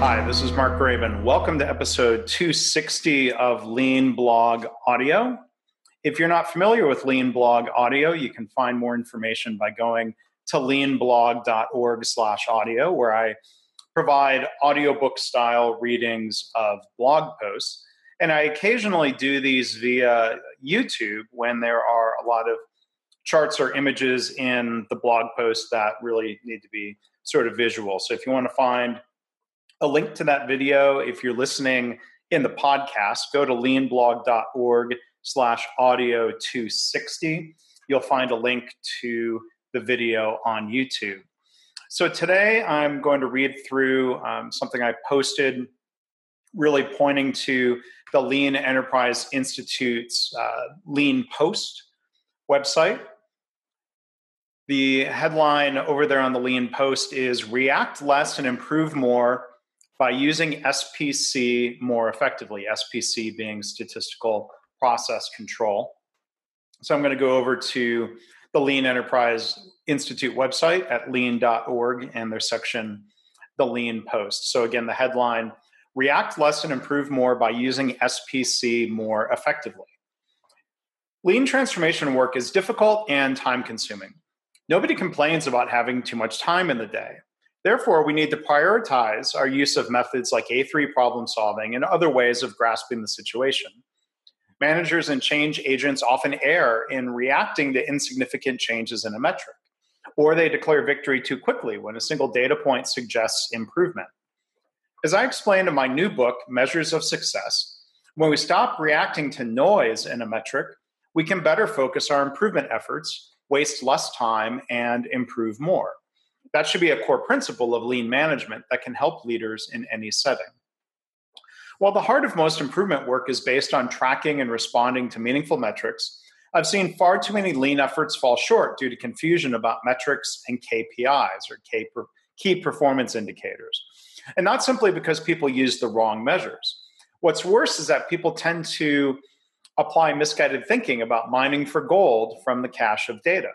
Hi, this is Mark Graban. Welcome to episode 260 of Lean Blog Audio. If you're not familiar with Lean Blog Audio, you can find more information by going to leanblog.org slash audio, where I provide audiobook style readings of blog posts. And I occasionally do these via YouTube when there are a lot of charts or images in the blog post that really need to be sort of visual. So if you want to find a link to that video, if you're listening in the podcast, go to leanblog.org slash audio 260. You'll find a link to the video on YouTube. So today I'm going to read through um, something I posted, really pointing to the Lean Enterprise Institute's uh, Lean Post website. The headline over there on the Lean Post is React Less and Improve More by Using SPC More Effectively, SPC being Statistical Process Control. So I'm going to go over to the Lean Enterprise Institute website at lean.org and their section, the Lean Post. So again, the headline React less and improve more by using SPC more effectively. Lean transformation work is difficult and time consuming. Nobody complains about having too much time in the day. Therefore, we need to prioritize our use of methods like A3 problem solving and other ways of grasping the situation. Managers and change agents often err in reacting to insignificant changes in a metric, or they declare victory too quickly when a single data point suggests improvement. As I explained in my new book, Measures of Success, when we stop reacting to noise in a metric, we can better focus our improvement efforts, waste less time, and improve more. That should be a core principle of lean management that can help leaders in any setting. While the heart of most improvement work is based on tracking and responding to meaningful metrics, I've seen far too many lean efforts fall short due to confusion about metrics and KPIs or key performance indicators. And not simply because people use the wrong measures. What's worse is that people tend to apply misguided thinking about mining for gold from the cache of data.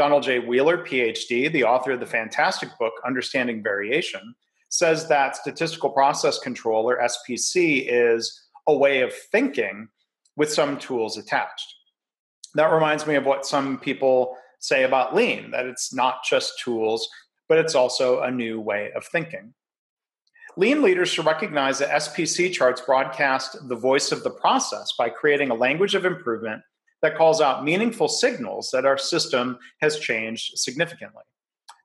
Donald J. Wheeler, PhD, the author of the fantastic book Understanding Variation, says that statistical process control, or SPC, is a way of thinking with some tools attached. That reminds me of what some people say about lean that it's not just tools, but it's also a new way of thinking. Lean leaders should recognize that SPC charts broadcast the voice of the process by creating a language of improvement that calls out meaningful signals that our system has changed significantly.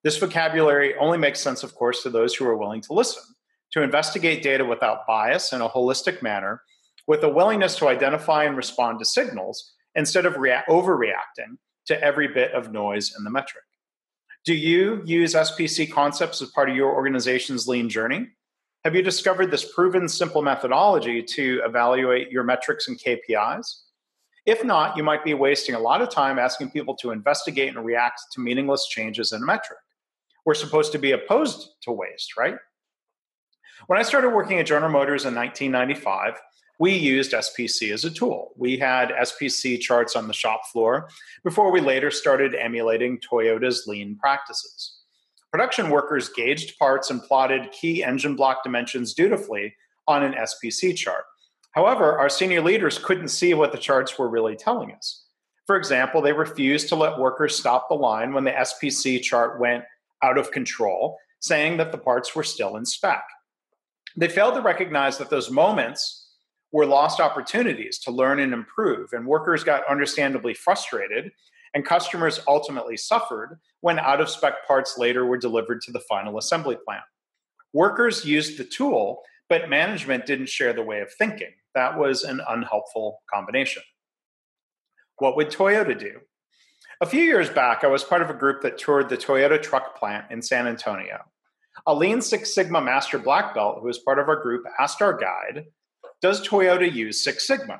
This vocabulary only makes sense, of course, to those who are willing to listen, to investigate data without bias in a holistic manner, with a willingness to identify and respond to signals instead of rea- overreacting to every bit of noise in the metric. Do you use SPC concepts as part of your organization's lean journey? Have you discovered this proven simple methodology to evaluate your metrics and KPIs? If not, you might be wasting a lot of time asking people to investigate and react to meaningless changes in a metric. We're supposed to be opposed to waste, right? When I started working at General Motors in 1995, we used SPC as a tool. We had SPC charts on the shop floor before we later started emulating Toyota's lean practices. Production workers gauged parts and plotted key engine block dimensions dutifully on an SPC chart. However, our senior leaders couldn't see what the charts were really telling us. For example, they refused to let workers stop the line when the SPC chart went out of control, saying that the parts were still in spec. They failed to recognize that those moments were lost opportunities to learn and improve, and workers got understandably frustrated and customers ultimately suffered when out of spec parts later were delivered to the final assembly plant. Workers used the tool, but management didn't share the way of thinking. That was an unhelpful combination. What would Toyota do? A few years back, I was part of a group that toured the Toyota truck plant in San Antonio. A Lean Six Sigma Master Black Belt, who was part of our group, asked our guide, Does Toyota use Six Sigma?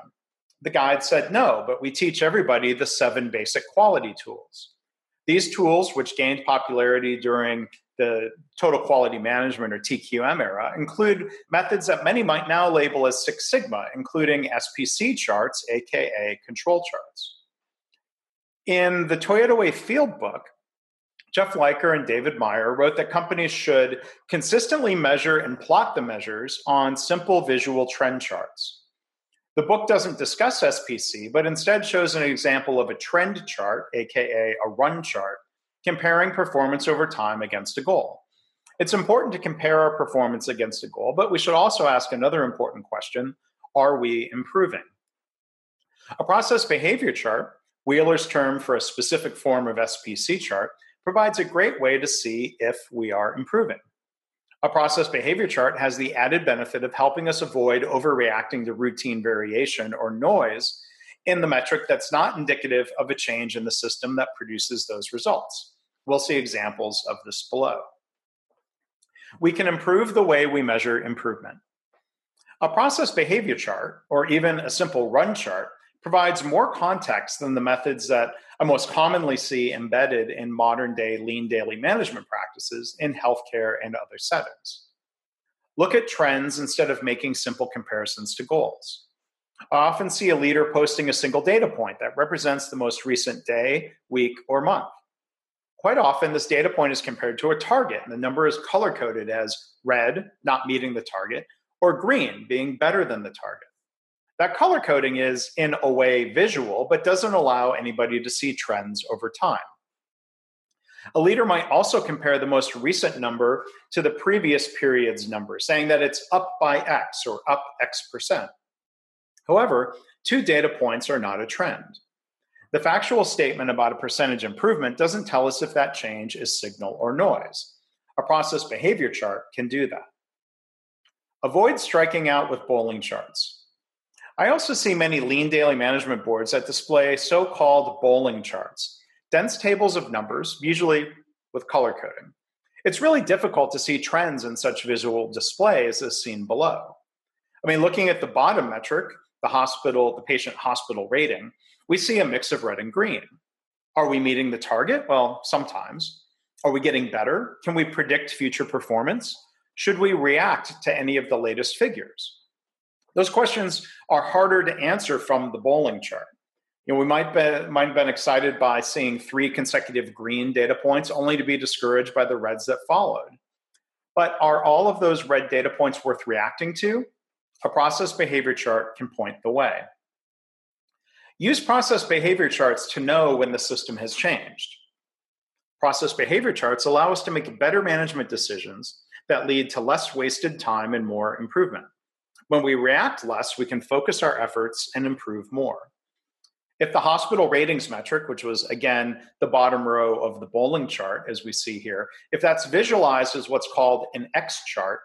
The guide said no, but we teach everybody the seven basic quality tools. These tools, which gained popularity during the total quality management or TQM era, include methods that many might now label as Six Sigma, including SPC charts, aka control charts. In the Toyota Way Field Book, Jeff Liker and David Meier wrote that companies should consistently measure and plot the measures on simple visual trend charts. The book doesn't discuss SPC, but instead shows an example of a trend chart, aka a run chart, comparing performance over time against a goal. It's important to compare our performance against a goal, but we should also ask another important question Are we improving? A process behavior chart, Wheeler's term for a specific form of SPC chart, provides a great way to see if we are improving. A process behavior chart has the added benefit of helping us avoid overreacting to routine variation or noise in the metric that's not indicative of a change in the system that produces those results. We'll see examples of this below. We can improve the way we measure improvement. A process behavior chart, or even a simple run chart, provides more context than the methods that I most commonly see embedded in modern day lean daily management practices in healthcare and other settings. Look at trends instead of making simple comparisons to goals. I often see a leader posting a single data point that represents the most recent day, week, or month. Quite often, this data point is compared to a target, and the number is color coded as red, not meeting the target, or green, being better than the target. That color coding is, in a way, visual, but doesn't allow anybody to see trends over time. A leader might also compare the most recent number to the previous period's number, saying that it's up by X or up X percent. However, two data points are not a trend. The factual statement about a percentage improvement doesn't tell us if that change is signal or noise. A process behavior chart can do that. Avoid striking out with bowling charts. I also see many lean daily management boards that display so called bowling charts, dense tables of numbers, usually with color coding. It's really difficult to see trends in such visual displays as seen below. I mean, looking at the bottom metric, the hospital, the patient hospital rating, we see a mix of red and green. Are we meeting the target? Well, sometimes. Are we getting better? Can we predict future performance? Should we react to any of the latest figures? Those questions are harder to answer from the bowling chart. You know, we might, be, might have been excited by seeing three consecutive green data points, only to be discouraged by the reds that followed. But are all of those red data points worth reacting to? A process behavior chart can point the way. Use process behavior charts to know when the system has changed. Process behavior charts allow us to make better management decisions that lead to less wasted time and more improvement. When we react less, we can focus our efforts and improve more. If the hospital ratings metric, which was again the bottom row of the bowling chart, as we see here, if that's visualized as what's called an X chart,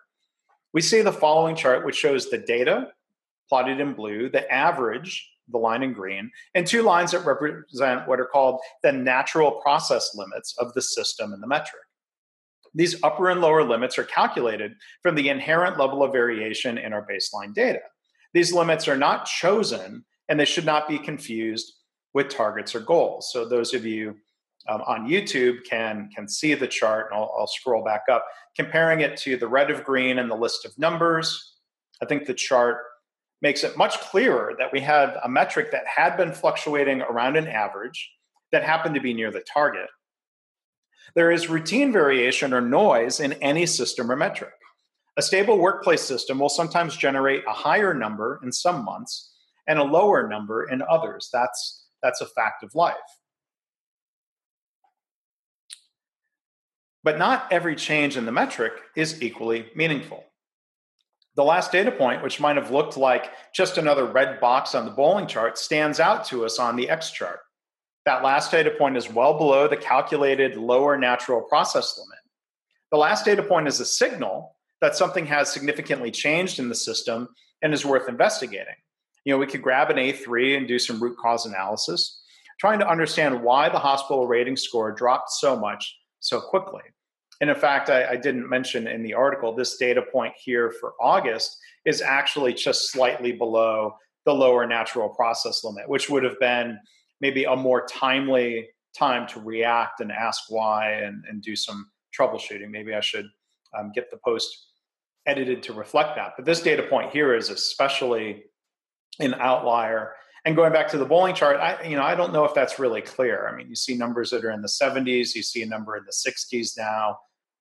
we see the following chart, which shows the data plotted in blue, the average, the line in green, and two lines that represent what are called the natural process limits of the system and the metric. These upper and lower limits are calculated from the inherent level of variation in our baseline data. These limits are not chosen and they should not be confused with targets or goals. So those of you um, on YouTube can can see the chart, and I'll, I'll scroll back up, comparing it to the red of green and the list of numbers. I think the chart makes it much clearer that we had a metric that had been fluctuating around an average that happened to be near the target. There is routine variation or noise in any system or metric. A stable workplace system will sometimes generate a higher number in some months and a lower number in others. That's, that's a fact of life. But not every change in the metric is equally meaningful. The last data point, which might have looked like just another red box on the bowling chart, stands out to us on the X chart. That last data point is well below the calculated lower natural process limit. The last data point is a signal that something has significantly changed in the system and is worth investigating. You know, we could grab an A3 and do some root cause analysis, trying to understand why the hospital rating score dropped so much so quickly. And in fact, I, I, didn't mention in the article, this data point here for August is actually just slightly below the lower natural process limit, which would have been maybe a more timely time to react and ask why and, and do some troubleshooting. Maybe I should um, get the post edited to reflect that. But this data point here is especially an outlier And going back to the bowling chart, I you know I don't know if that's really clear. I mean, you see numbers that are in the 70s, you see a number in the 60s now.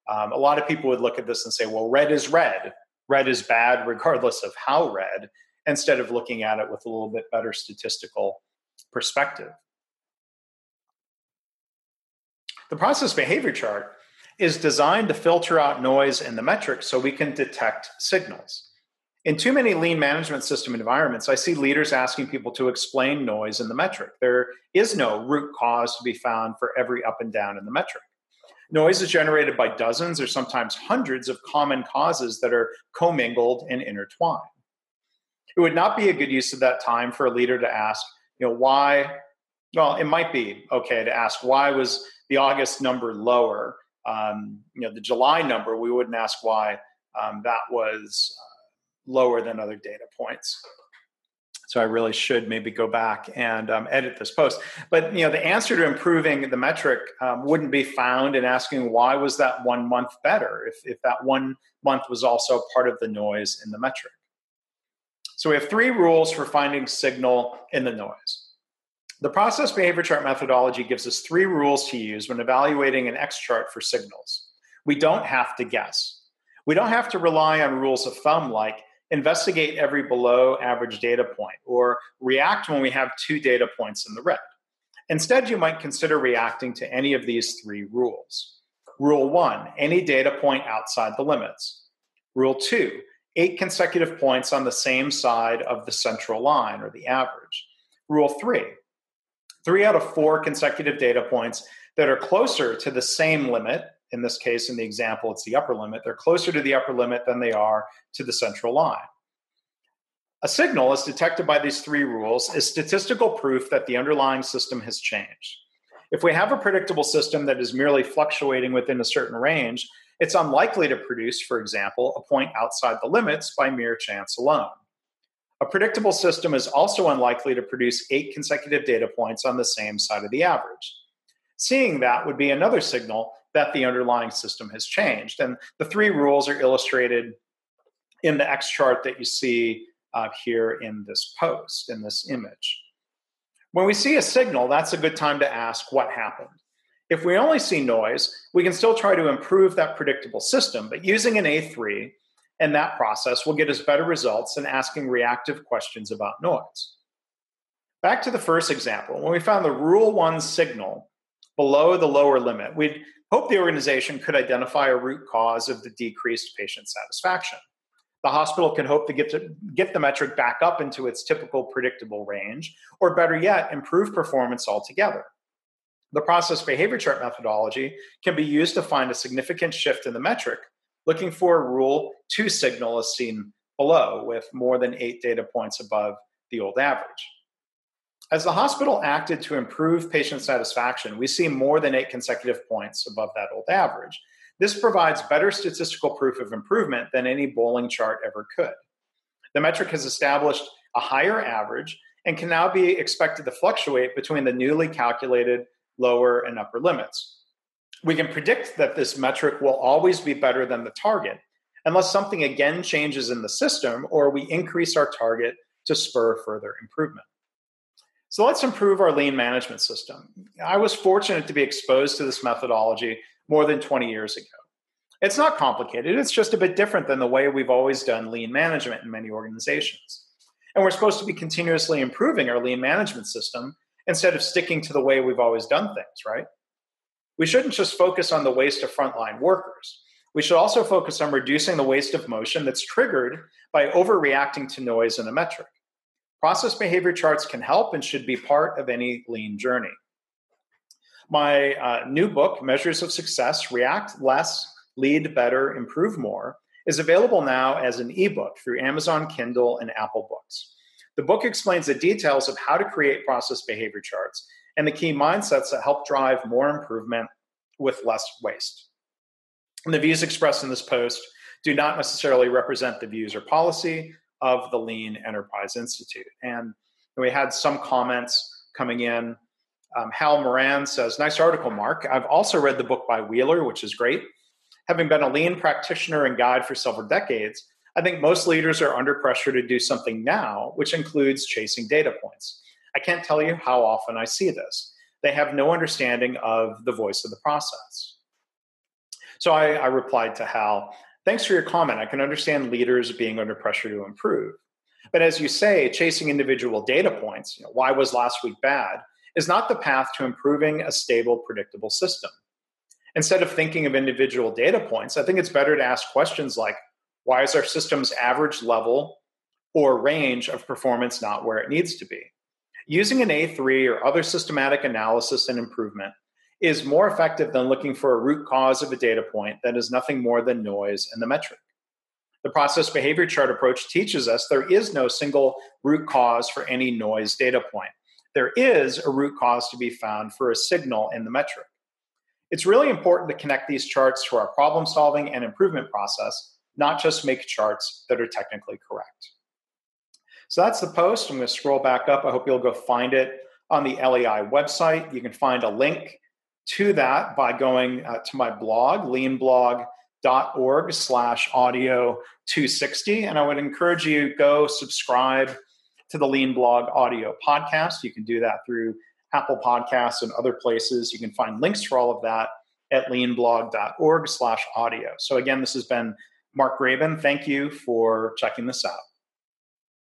Um, a lot of people would look at this and say, well, red is red. Red is bad, regardless of how red, instead of looking at it with a little bit better statistical perspective. The process behavior chart is designed to filter out noise in the metric so we can detect signals. In too many lean management system environments, I see leaders asking people to explain noise in the metric. There is no root cause to be found for every up and down in the metric. Noise is generated by dozens or sometimes hundreds of common causes that are commingled and intertwined. It would not be a good use of that time for a leader to ask, you know, why? Well, it might be okay to ask why was the August number lower. Um, you know, the July number, we wouldn't ask why um, that was uh, lower than other data points. So I really should maybe go back and um, edit this post. But you know, the answer to improving the metric um, wouldn't be found in asking why was that one month better if, if that one month was also part of the noise in the metric. So we have three rules for finding signal in the noise. The process behavior chart methodology gives us three rules to use when evaluating an X chart for signals. We don't have to guess. We don't have to rely on rules of thumb like investigate every below average data point or react when we have two data points in the red. Instead, you might consider reacting to any of these three rules. Rule one, any data point outside the limits. Rule two, eight consecutive points on the same side of the central line or the average. Rule three, three out of four consecutive data points that are closer to the same limit. In this case, in the example, it's the upper limit. They're closer to the upper limit than they are to the central line. A signal, as detected by these three rules, is statistical proof that the underlying system has changed. If we have a predictable system that is merely fluctuating within a certain range, it's unlikely to produce, for example, a point outside the limits by mere chance alone. A predictable system is also unlikely to produce eight consecutive data points on the same side of the average. Seeing that would be another signal that the underlying system has changed. And the three rules are illustrated in the X chart that you see uh, here in this post, in this image. When we see a signal, that's a good time to ask what happened. If we only see noise, we can still try to improve that predictable system, but using an A3, and that process will get us better results than asking reactive questions about noise. Back to the first example, when we found the rule one signal below the lower limit, we'd hope the organization could identify a root cause of the decreased patient satisfaction. The hospital can hope to get, to get the metric back up into its typical predictable range, or better yet, improve performance altogether. The process behavior chart methodology can be used to find a significant shift in the metric looking for a rule two signal as seen below with more than eight data points above the old average. As the hospital acted to improve patient satisfaction, we see more than eight consecutive points above that old average. This provides better statistical proof of improvement than any bowling chart ever could. The metric has established a higher average and can now be expected to fluctuate between the newly calculated lower and upper limits we can predict that this metric will always be better than the target unless something again changes in the system or we increase our target to spur further improvement. So let's improve our lean management system. I was fortunate to be exposed to this methodology more than 20 years ago. It's not complicated, it's just a bit different than the way we've always done lean management in many organizations. And we're supposed to be continuously improving our lean management system instead of sticking to the way we've always done things, right? we shouldn't just focus on the waste of frontline workers. We should also focus on reducing the waste of motion that's triggered by overreacting to noise in a metric. Process behavior charts can help and should be part of any lean journey. My uh, new book, Measures of Success React Less, Lead Better, Improve More, is available now as an ebook through Amazon Kindle and Apple Books. The book explains the details of how to create process behavior charts and the key mindsets that help drive more improvement with less waste. And the views expressed in this post do not necessarily represent the views or policy of the Lean Enterprise Institute. And we had some comments coming in. Um, Hal Moran says, Nice article, Mark. I've also read the book by Wheeler, which is great. Having been a lean practitioner and guide for several decades, I think most leaders are under pressure to do something now, which includes chasing data points. I can't tell you how often I see this. They have no understanding of the voice of the process. So I, I replied to Hal, Thanks for your comment. I can understand leaders being under pressure to improve. But as you say, chasing individual data points, you know, why was last week bad, is not the path to improving a stable, predictable system. Instead of thinking of individual data points, I think it's better to ask questions like why is our system's average level or range of performance not where it needs to be? Using an A3 or other systematic analysis and improvement is more effective than looking for a root cause of a data point that is nothing more than noise in the metric. The process behavior chart approach teaches us there is no single root cause for any noise data point. There is a root cause to be found for a signal in the metric. It's really important to connect these charts to our problem solving and improvement process, not just make charts that are technically correct. So that's the post. I'm going to scroll back up. I hope you'll go find it on the LEI website. You can find a link to that by going uh, to my blog, leanblog.org slash audio 260. And I would encourage you go subscribe to the Lean Blog audio podcast. You can do that through Apple Podcasts and other places. You can find links for all of that at leanblog.org slash audio. So again, this has been Mark Graban. Thank you for checking this out.